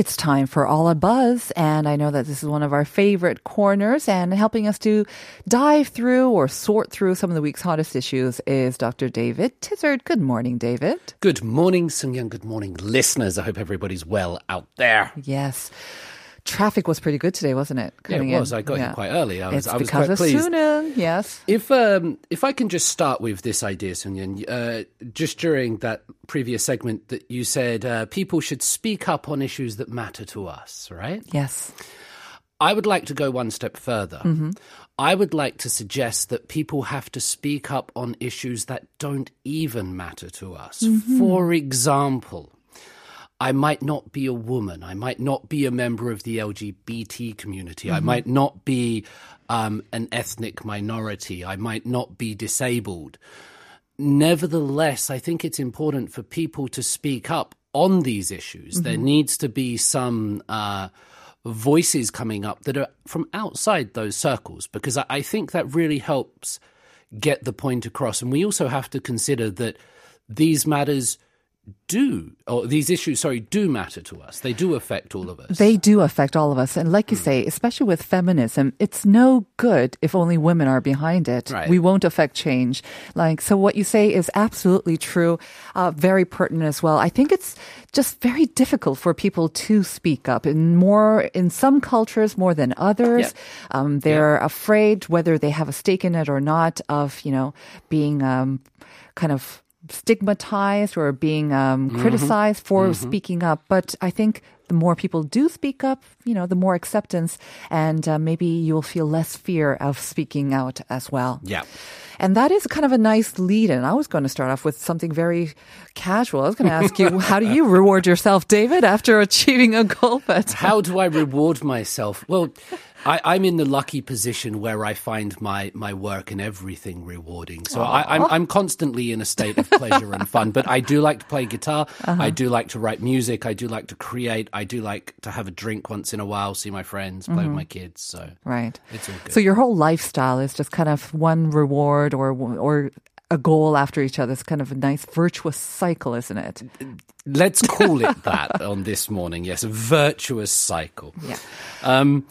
It's time for All a Buzz, and I know that this is one of our favorite corners. And helping us to dive through or sort through some of the week's hottest issues is Dr. David Tizard. Good morning, David. Good morning, Sungyang. Good morning, listeners. I hope everybody's well out there. Yes. Traffic was pretty good today, wasn't it? Yeah, it was. in? I got Yeah. here quite early. I was, It's I was because quite of pleased. Yes. If um, if I can just start with this idea, Sunyan, uh, just during that previous segment that you said uh, people should speak up on issues that matter to us, right? Yes. I would like to go one step further. I would like to suggest that people have to speak up on issues that don't even matter to us. For example, I might not be a woman. I might not be a member of the LGBT community. I might not be um, an ethnic minority. I might not be disabled. Nevertheless, I think it's important for people to speak up on these issues. There needs to be some uh, voices coming up that are from outside those circles because I, I think that really helps get the point across. And we also have to consider that these matters do, or these issues, sorry, do matter to us. They do affect all of us. They do affect all of us. And like you Hmm. say, especially with feminism, it's no good if only women are behind it. Right. We won't affect change. Like, so what you say is absolutely true, uh, very pertinent as well. I think it's just very difficult for people to speak up in more, in some cultures more than others. Um, they're afraid whether they have a stake in it or not of, you know, being, um, kind of stigmatized or being um, criticized for speaking up. But I think the more people do speak up, you know, the more acceptance, and uh, maybe you'll feel less fear of speaking out as well. Yeah. And that is kind of a nice lead in. I was going to start off with something very casual. I was going to ask you, how do you reward yourself, David, after achieving a goal? But How do I reward myself? Well, I, I'm in the lucky position where I find my, my work and everything rewarding. So I, I'm, I'm constantly in a state of pleasure and fun. But I do like to play guitar. I do like to write music. I do like to create. I do like to have a drink once in a while, see my friends, play with my kids. So right. it's all good. So your whole lifestyle is just kind of one reward or or a goal after each other. It's kind of a nice virtuous cycle, isn't it? Let's call it that on this morning. Yes, a virtuous cycle. Yeah. Um,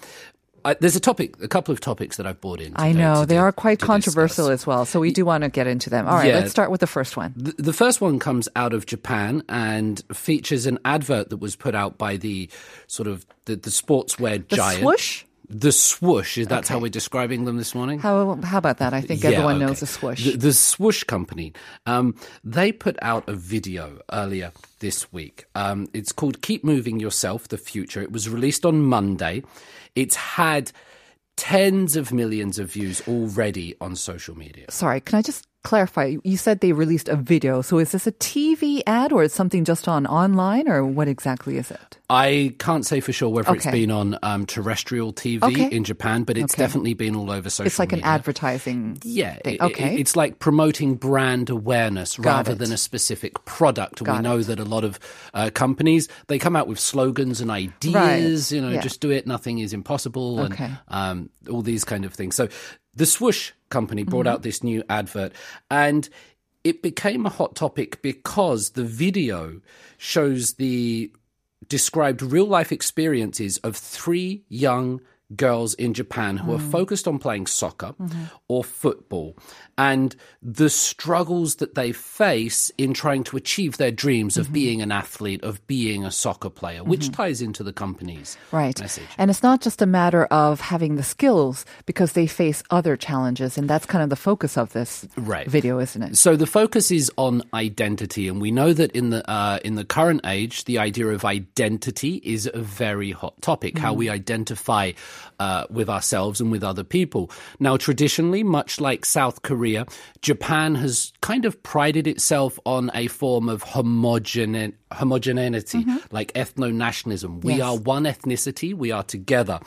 I, there's a topic, a couple of topics that I've brought in. I know they di- are quite controversial discuss. as well, so we do want to get into them. All right, Yeah. let's start with the first one. The, the first one comes out of Japan and features an advert that was put out by the sort of the, the sportswear The giant. swoosh. The swoosh. Is that how we're describing them this morning? How how about that? I think Yeah, everyone okay. knows the swoosh. The, the Swoosh Company. Um, they put out a video earlier this week. Um, it's called "Keep Moving Yourself: The Future." It was released on Monday. It's had tens of millions of views already on social media. Sorry, can I just clarify? You said they released a video, so is this a TV ad or is something just on online, or what exactly is it? I can't say for sure whether it's been on um, terrestrial TV Okay. in Japan, but it's Okay. definitely been all over social It's like an advertising. Yeah, thing. it- it- Okay. it's like promoting brand awareness rather it. than a specific product. And we know it. that a lot of uh, companies they come out with slogans and ideas. You know, Yeah. just do it. Nothing is impossible, Okay. and um, all these kind of things. So the Swoosh company brought Mm-hmm. out this new advert, and it became a hot topic because the video shows the described real life experiences of three young girls in Japan who are mm. focused on playing soccer mm-hmm. or football and the struggles that they face in trying to achieve their dreams of mm-hmm. being an athlete, of being a soccer player, which mm-hmm. ties into the company's Right. message. And it's not just a matter of having the skills because they face other challenges. And that's kind of the focus of this Right. video, isn't it? So the focus is on identity, and we know that in the uh, in the current age, the idea of identity is a very hot topic. How mm. we identify uh, with ourselves and with other people. Now, traditionally, much like South Korea, Japan has kind of prided itself on a form of homogene- homogeneity, like ethno nationalism. We Yes. are one ethnicity, we are together.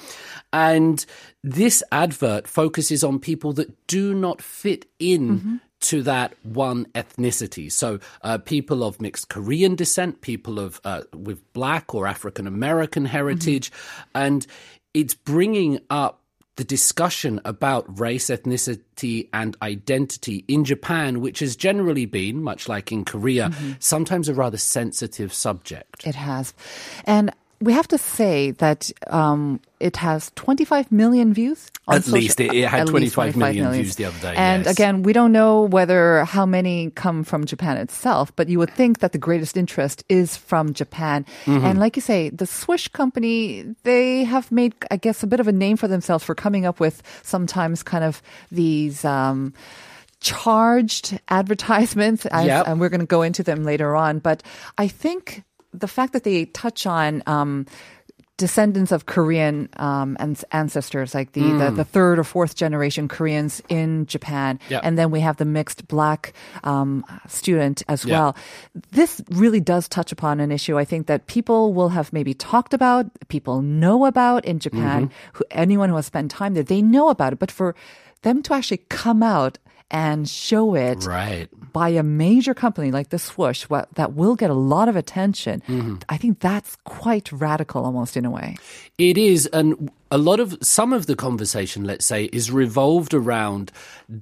And this advert focuses on people that do not fit in. To that one ethnicity, so uh, people of mixed Korean descent, people of uh, with Black or African American heritage, and it's bringing up the discussion about race, ethnicity, and identity in Japan, which has generally been, much like in Korea, mm-hmm. sometimes a rather sensitive subject. It has. And we have to say that um, it has 25 million views. on At least. It- it had at least 25 million views the other day, And yes. again, we don't know whether how many come from Japan itself, but you would think that the greatest interest is from Japan. Mm-hmm. And like you say, the Swish company, they have made, I guess, a bit of a name for themselves for coming up with sometimes kind of these. Um, charged advertisements Yep. and we're going to go into them later on but i think the fact that they touch on um, descendants of Korean um, and ancestors, like the, the the third or fourth generation Koreans in Japan, Yeah. and then we have the mixed black um, student as Yeah. well. This really does touch upon an issue I think that people will have maybe talked about, people know about in Japan. Who, anyone who has spent time there, they know about it, but for them to actually come out and show it Right. by a major company like the Swoosh what, that will get a lot of attention, mm-hmm. I think that's quite radical almost in a way. It is, and a lot of some of the conversation, let's say, is revolved around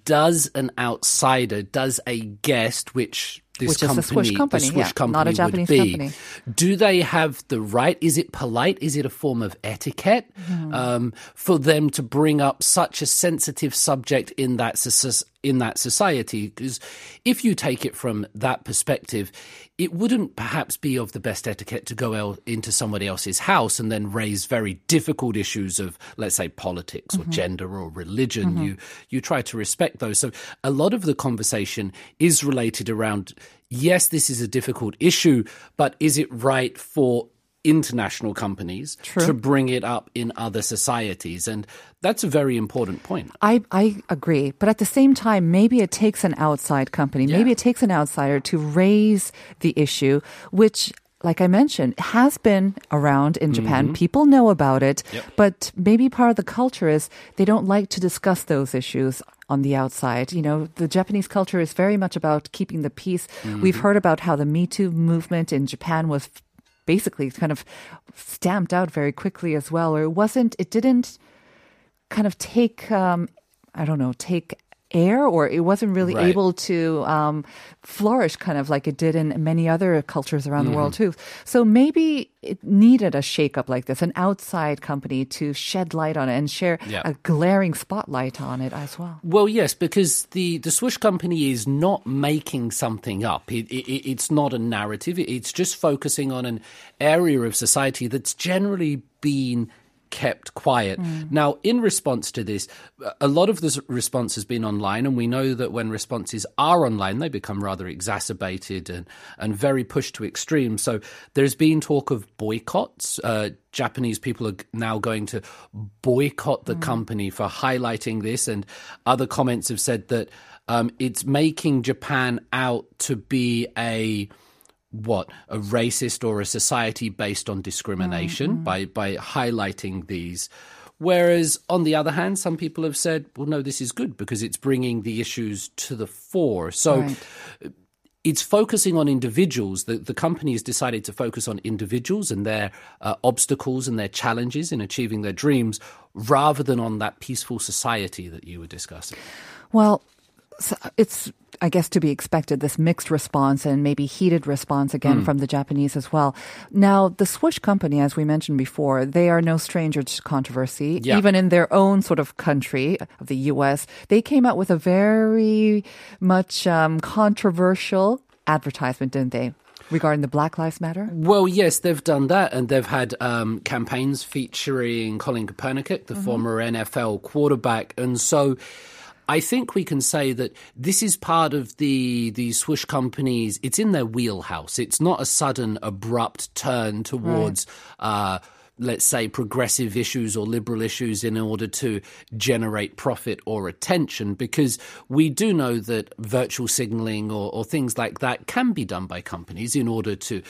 does an outsider, does a guest, which this Which is the company, Swish company, Swish yeah, company not a Japanese company. Do they have the right? Is it polite? Is it a form of etiquette Hmm. um, for them to bring up such a sensitive subject in that in that society? Because if you take it from that perspective, it wouldn't perhaps be of the best etiquette to go el- into somebody else's house and then raise very difficult issues of, let's say, politics or gender or religion. You you try to respect those. So a lot of the conversation is related around. Yes, this is a difficult issue, but is it right for international companies to bring it up in other societies? And that's a very important point. I, I agree. But at the same time, maybe it takes an outside company, maybe it takes an outsider to raise the issue, which like I mentioned, has been around in Japan. Mm-hmm. People know about it, but maybe part of the culture is they don't like to discuss those issues on the outside. You know, the Japanese culture is very much about keeping the peace. We've heard about how the Me Too movement in Japan was basically kind of stamped out very quickly as well, or it wasn't, it didn't kind of take um, I don't know take air or it wasn't really Right. able to um, flourish kind of like it did in many other cultures around the world Mm-hmm. too so maybe it needed a shakeup like this an outside company to shed light on it and share Yeah. a glaring spotlight on it as well Well, yes, because the, the Swish company is not making something up. It, it, it's not a narrative. It's just focusing on an area of society that's generally been kept quiet. Now, in response to this, a lot of the response has been online, and we know that when responses are online, they become rather exacerbated and, and very pushed to extremes. So there's been talk of boycotts. Uh, Japanese people are now going to boycott the company for highlighting this, and other comments have said that um, it's making Japan out to be a what a racist or a society based on discrimination by by highlighting these whereas on the other hand some people have said well no this is good because it's bringing the issues to the fore so Right. it's focusing on individuals. The, the company has decided to focus on individuals and their uh, obstacles and their challenges in achieving their dreams rather than on that peaceful society that you were discussing. Well, it's, I guess, to be expected, this mixed response and maybe heated response again from the Japanese as well. Now, the Swish company, as we mentioned before, they are no stranger to controversy. Yeah. Even in their own sort of country of the U.S., they came out with a very much um, controversial advertisement, didn't they? Regarding the Black Lives Matter? Well, yes, they've done that, and they've had um, campaigns featuring Colin Kaepernick, the former NFL quarterback, and so. I think we can say that this is part of the the Swish companies. It's in their wheelhouse. It's not a sudden, abrupt turn towards uh, let's say, progressive issues or liberal issues in order to generate profit or attention, because we do know that virtual signaling or, or things like that can be done by companies in order to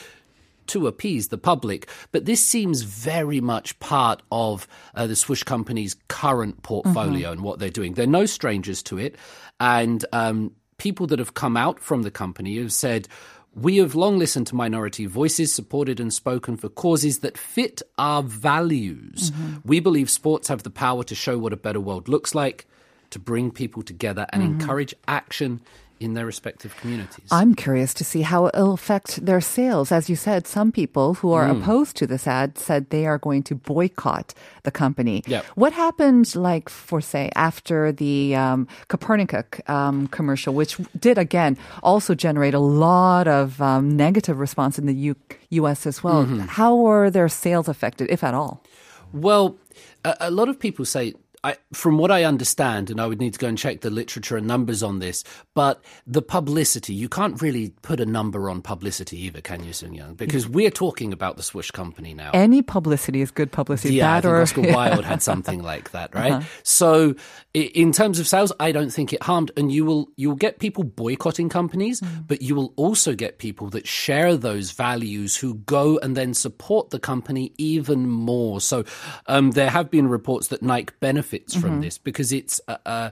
to appease the public. But this seems very much part of uh, the Swish company's current portfolio and what they're doing. They're no strangers to it. And um, people that have come out from the company have said, we have long listened to minority voices, supported and spoken for causes that fit our values. We believe sports have the power to show what a better world looks like, to bring people together and encourage action in their respective communities. I'm curious to see how it'll affect their sales. As you said, some people who are Mm. opposed to this ad said they are going to boycott the company. Yep. What happened, like, for say, after the um, Kaepernick um, commercial, which did again also generate a lot of um, negative response in the U- U.S. as well? Mm-hmm. How were their sales affected, if at all? Well, a, a lot of people say, I, from what I understand, and I would need to go and check the literature and numbers on this, but the publicity, you can't really put a number on publicity either, can you, Sun Young? Because we're talking about the Swish company now. Any publicity is good publicity. Yeah, I bad think or Oscar Wilde had something like that, right? So, in terms of sales, I don't think it harmed, and you will you'll get people boycotting companies, but you will also get people that share those values who go and then support the company even more. So, um, there have been reports that Nike benefits from this because it's uh, uh,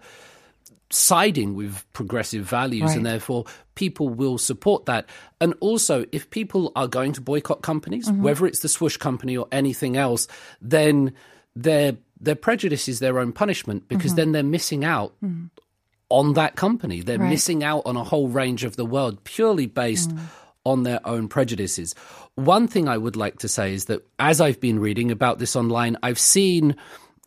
siding with progressive values, Right. and therefore people will support that. And also, if people are going to boycott companies, whether it's the swoosh company or anything else, then their their prejudice is their own punishment because then they're missing out on that company. They're Right. missing out on a whole range of the world purely based on their own prejudices. One thing I would like to say is that as I've been reading about this online, I've seen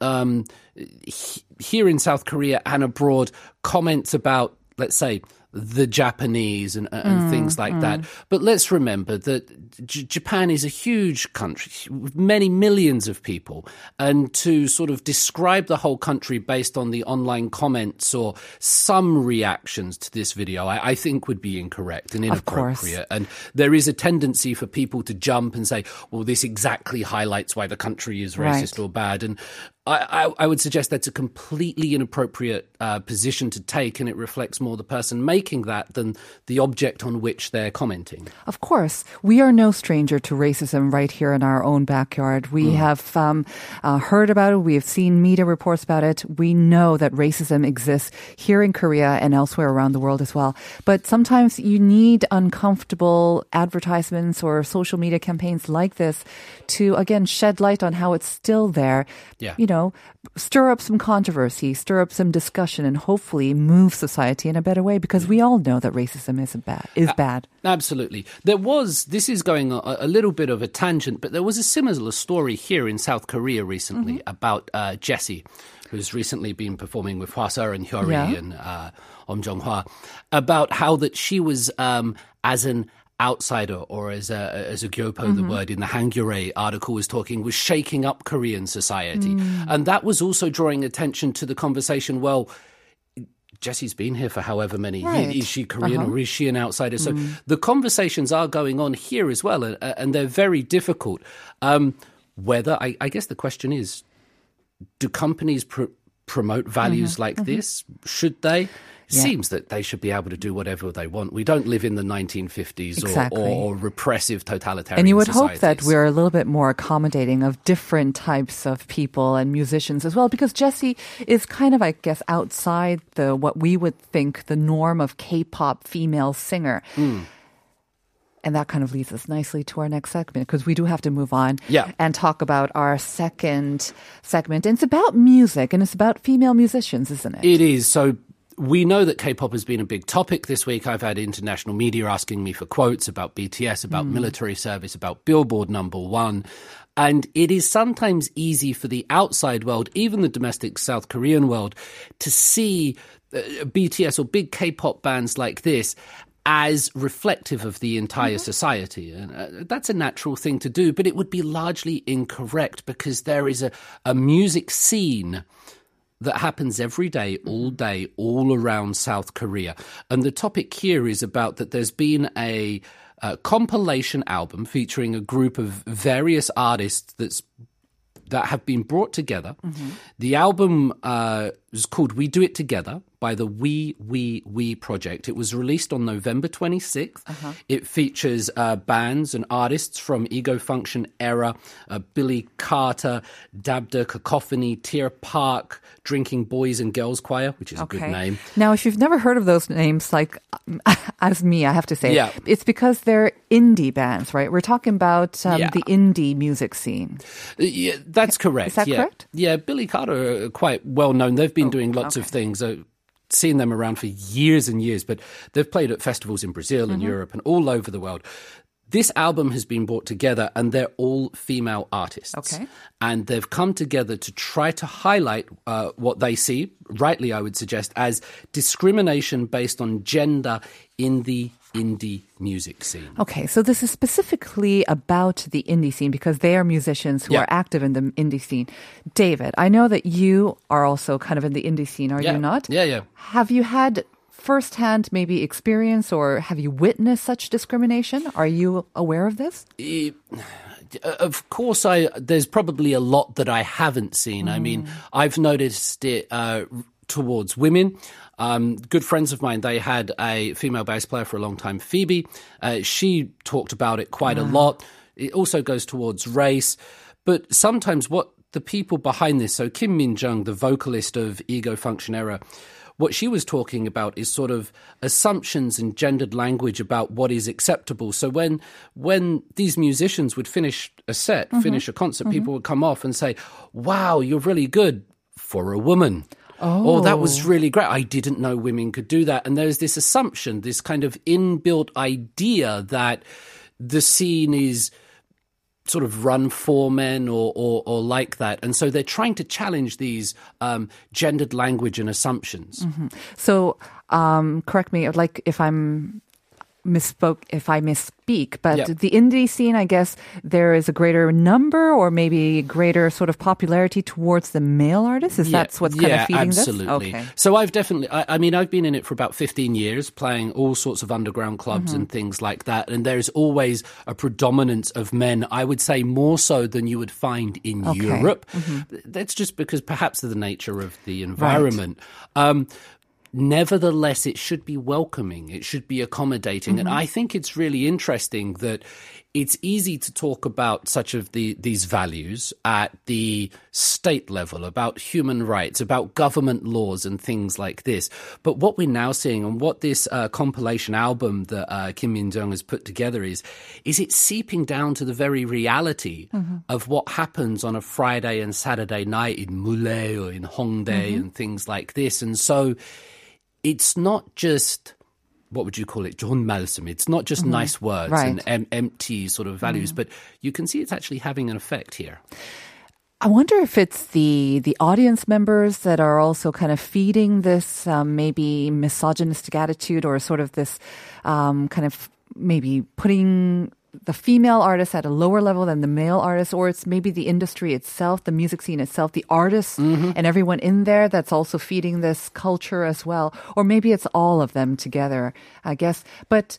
um, he- here in South Korea and abroad comments about, let's say, the Japanese and, and things like that. But let's remember that J- Japan is a huge country with many millions of people. And to sort of describe the whole country based on the online comments or some reactions to this video, I, I think would be incorrect and inappropriate. And there is a tendency for people to jump and say, well, this exactly highlights why the country is racist Right. or bad. And I, I, I would suggest that's a completely inappropriate uh, position to take, and it reflects more the person making that than the object on which they're commenting. Of course, we are no stranger to racism right here in our own backyard. We have um, uh, heard about it. We have seen media reports about it. We know that racism exists here in Korea and elsewhere around the world as well. But sometimes you need uncomfortable advertisements or social media campaigns like this to, again, shed light on how it's still there. Yeah. You know, stir up some controversy, stir up some discussion, and hopefully move society in a better way because we all know that racism is bad. Is bad. Absolutely. There was, this is going a, a little bit of a tangent, but there was a similar story here in South Korea recently about uh, Jessie, who's recently been performing with Hwasa and Hyori Yeah. and uh, Om Jong Hwa, about how that she was, um, as an outsider or as a, as a gyopo, the mm-hmm. word in the Hankyoreh article was talking, was shaking up Korean society. Mm. And that was also drawing attention to the conversation, well, Jesse's been here for however many Right. years. Is she Korean uh-huh. or is she an outsider? So mm. the conversations are going on here as well, and, and they're very difficult. Um, whether, I, I guess the question is do companies pr- promote values mm-hmm. like mm-hmm. this? Should they? Seems that they should be able to do whatever they want. We don't live in the 1950s or, Exactly. or, or repressive totalitarian And you would hope that we're a little bit more accommodating of different types of people and musicians as well, because Jesse is kind of, I guess, outside the what we would think the norm of K-pop female singer. Hmm. And that kind of leads us nicely to our next segment because we do have to move on Yeah. and talk about our second segment. And it's about music and it's about female musicians, isn't it? It is. So we know that K-pop has been a big topic this week. I've had international media asking me for quotes about BTS, about military service, about Billboard number one. And it is sometimes easy for the outside world, even the domestic South Korean world, to see uh, BTS or big K-pop bands like this as reflective of the entire society. And uh, that's a natural thing to do, but it would be largely incorrect because there is a, a music scene that happens every day, all day, all around South Korea. And the topic here is about that there's been a, uh compilation album featuring a group of various artists that's that have been brought together. The album uh, is called We Do It Together by the We We We Project. It was released on November 26th. It features uh, bands and artists from Ego Function Error, uh, Billy Carter, Dabda, Cacophony, Tier Park, Drinking Boys and Girls Choir, which is a good name. Now, if you've never heard of those names, like as me, I have to say, Yeah. it's because they're indie bands, right? We're talking about um, Yeah. the indie music scene. Uh, Yeah, that's correct. Is that yeah. correct? Yeah, Billy Carter are quite well known. They've been doing lots of things. Uh, seen them around for years and years, but they've played at festivals in Brazil and Europe and all over the world. This album has been brought together and they're all female artists. Okay. And they've come together to try to highlight uh, what they see, rightly, I would suggest, as discrimination based on gender in the indie music scene. Okay, so this is specifically about the indie scene because they are musicians who Yeah. are active in the indie scene. David, I know that you are also kind of in the indie scene, are Yeah. you not? Yeah, yeah. Have you had firsthand maybe experience or have you witnessed such discrimination? Are you aware of this? of course i there's probably a lot that i haven't seen i mean i've noticed it uh, towards women um, good friends of mine they had a female bass player for a long time phoebe. Uh, she talked about it quite a lot. It also goes towards race. But sometimes what the people behind this so kim min jung the vocalist of ego function error what she was talking about is sort of assumptions and gendered language about what is acceptable. So when when these musicians would finish a set, finish a concert, people would come off and say, "Wow, you're really good for a woman." Oh. that was really great. I didn't know women could do that. And there's this assumption, this kind of inbuilt idea that the scene is sort of run for men or, or, or like that. And so they're trying to challenge these um, gendered language and assumptions. So, um, correct me, like if I'm misspoke, if I misspeak, but Yeah. the indie scene, I guess there is a greater number or maybe greater sort of popularity towards the male artists. Is Yeah, that what's kind yeah, of feeding absolutely. this? Okay. So I've definitely, I, I mean, I've been in it for about 15 years, playing all sorts of underground clubs Mm-hmm. and things like that. And there's always a predominance of men, I would say more so than you would find in Okay. Mm-hmm. Europe. That's just because perhaps of the nature of the environment. Um, Nevertheless, it should be welcoming. It should be accommodating. And I think it's really interesting that it's easy to talk about such of the, these values at the state level, about human rights, about government laws and things like this. But what we're now seeing and what this uh, compilation album that uh, Kim Min Jung has put together is, is it seeping down to the very reality of what happens on a Friday and Saturday night in Mullae or in Hongdae and things like this. And so it's not just what would you call it? John Malsum. It's not just nice words Right. and em- empty sort of values, but you can see it's actually having an effect here. I wonder if it's the the audience members that are also kind of feeding this um, maybe misogynistic attitude or sort of this um, kind of maybe putting the female artist at a lower level than the male artist, or it's maybe the industry itself, the music scene itself, the artists mm-hmm. and everyone in there that's also feeding this culture as well. Or maybe it's all of them together, I guess. But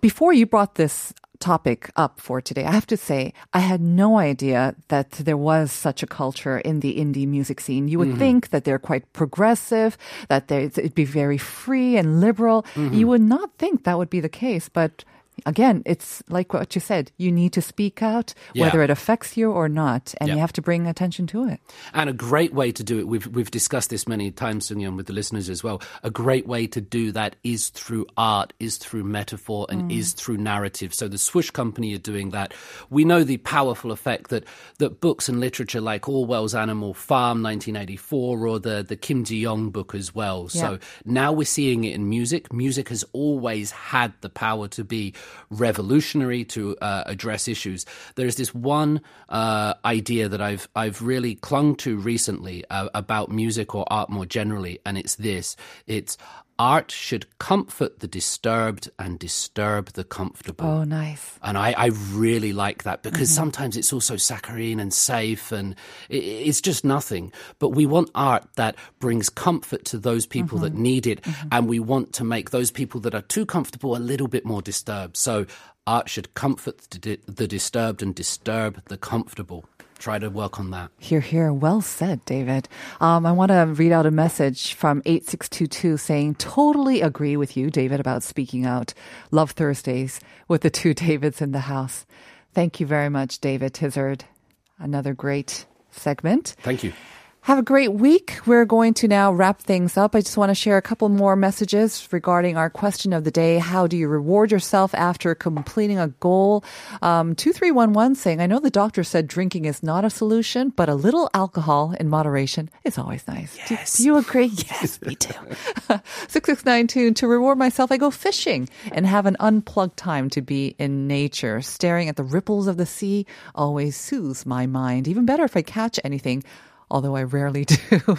before you brought this topic up for today, I have to say, I had no idea that there was such a culture in the indie music scene. You would mm-hmm. think that they're quite progressive, that it'd be very free and liberal. Mm-hmm. You would not think that would be the case, but again, it's like what you said. You need to speak out, Yeah. whether it affects you or not, and Yeah. you have to bring attention to it. And a great way to do it, we've, we've discussed this many times, Sunyeon, with the listeners as well. A great way to do that is through art, is through metaphor, and mm. is through narrative. So the Swish Company are doing that. We know the powerful effect that, that books and literature like Orwell's Animal Farm 1984 or the, the Kim Ji-young book as well. So now we're seeing it in music. Music has always had the power to be revolutionary, to uh, address issues. There's this one uh, idea that I've I've really clung to recently uh, about music or art more generally, and it's this: it's art should comfort the disturbed and disturb the comfortable. Oh, nice. And I, I really like that because mm-hmm. sometimes it's also saccharine and safe and i it's just nothing. But we want art that brings comfort to those people that mm-hmm. need it. Mm-hmm. And we want to make those people that are too comfortable a little bit more disturbed. So art should comfort the, the disturbed and disturb the comfortable. Try to work on that. Here, here. Well said, David. Um, I want to read out a message from 8622 saying, totally agree with you, David, about speaking out. Love Thursdays with the two Davids in the house. Thank you very much, David Tizard. Another great segment. Thank you. Have a great week. We're going to now wrap things up. I just want to share a couple more messages regarding our question of the day. How do you reward yourself after completing a goal? Um, 2311 saying, I know the doctor said drinking is not a solution, but a little alcohol in moderation is always nice. Yes. Do, do you agree? Yes, me too. 6692, to reward myself, I go fishing and have an unplugged time to be in nature. Staring at the ripples of the sea always soothes my mind. Even better if I catch anything although I rarely do.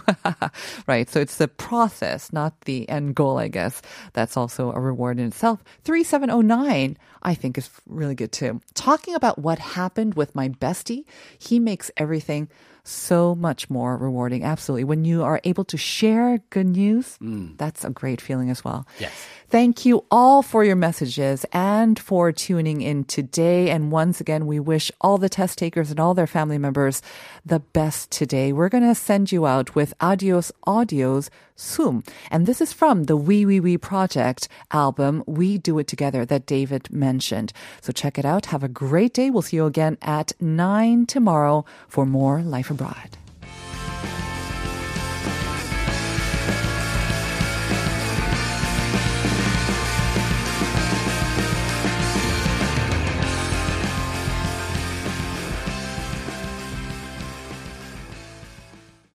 right. So it's the process, not the end goal, I guess. That's also a reward in itself. 3709, I think is really good too. Talking about what happened with my bestie, he makes everything so much more rewarding. Absolutely. When you are able to share good news, mm. that's a great feeling as well. Yes. Thank you all for your messages and for tuning in today. And once again, we wish all the test takers and all their family members the best today. We're going to send you out with Adios Audio's Sum. And this is from the We We We Project album, We Do It Together, that David mentioned. So check it out. Have a great day. We'll see you again at 9 tomorrow for more Life Abroad.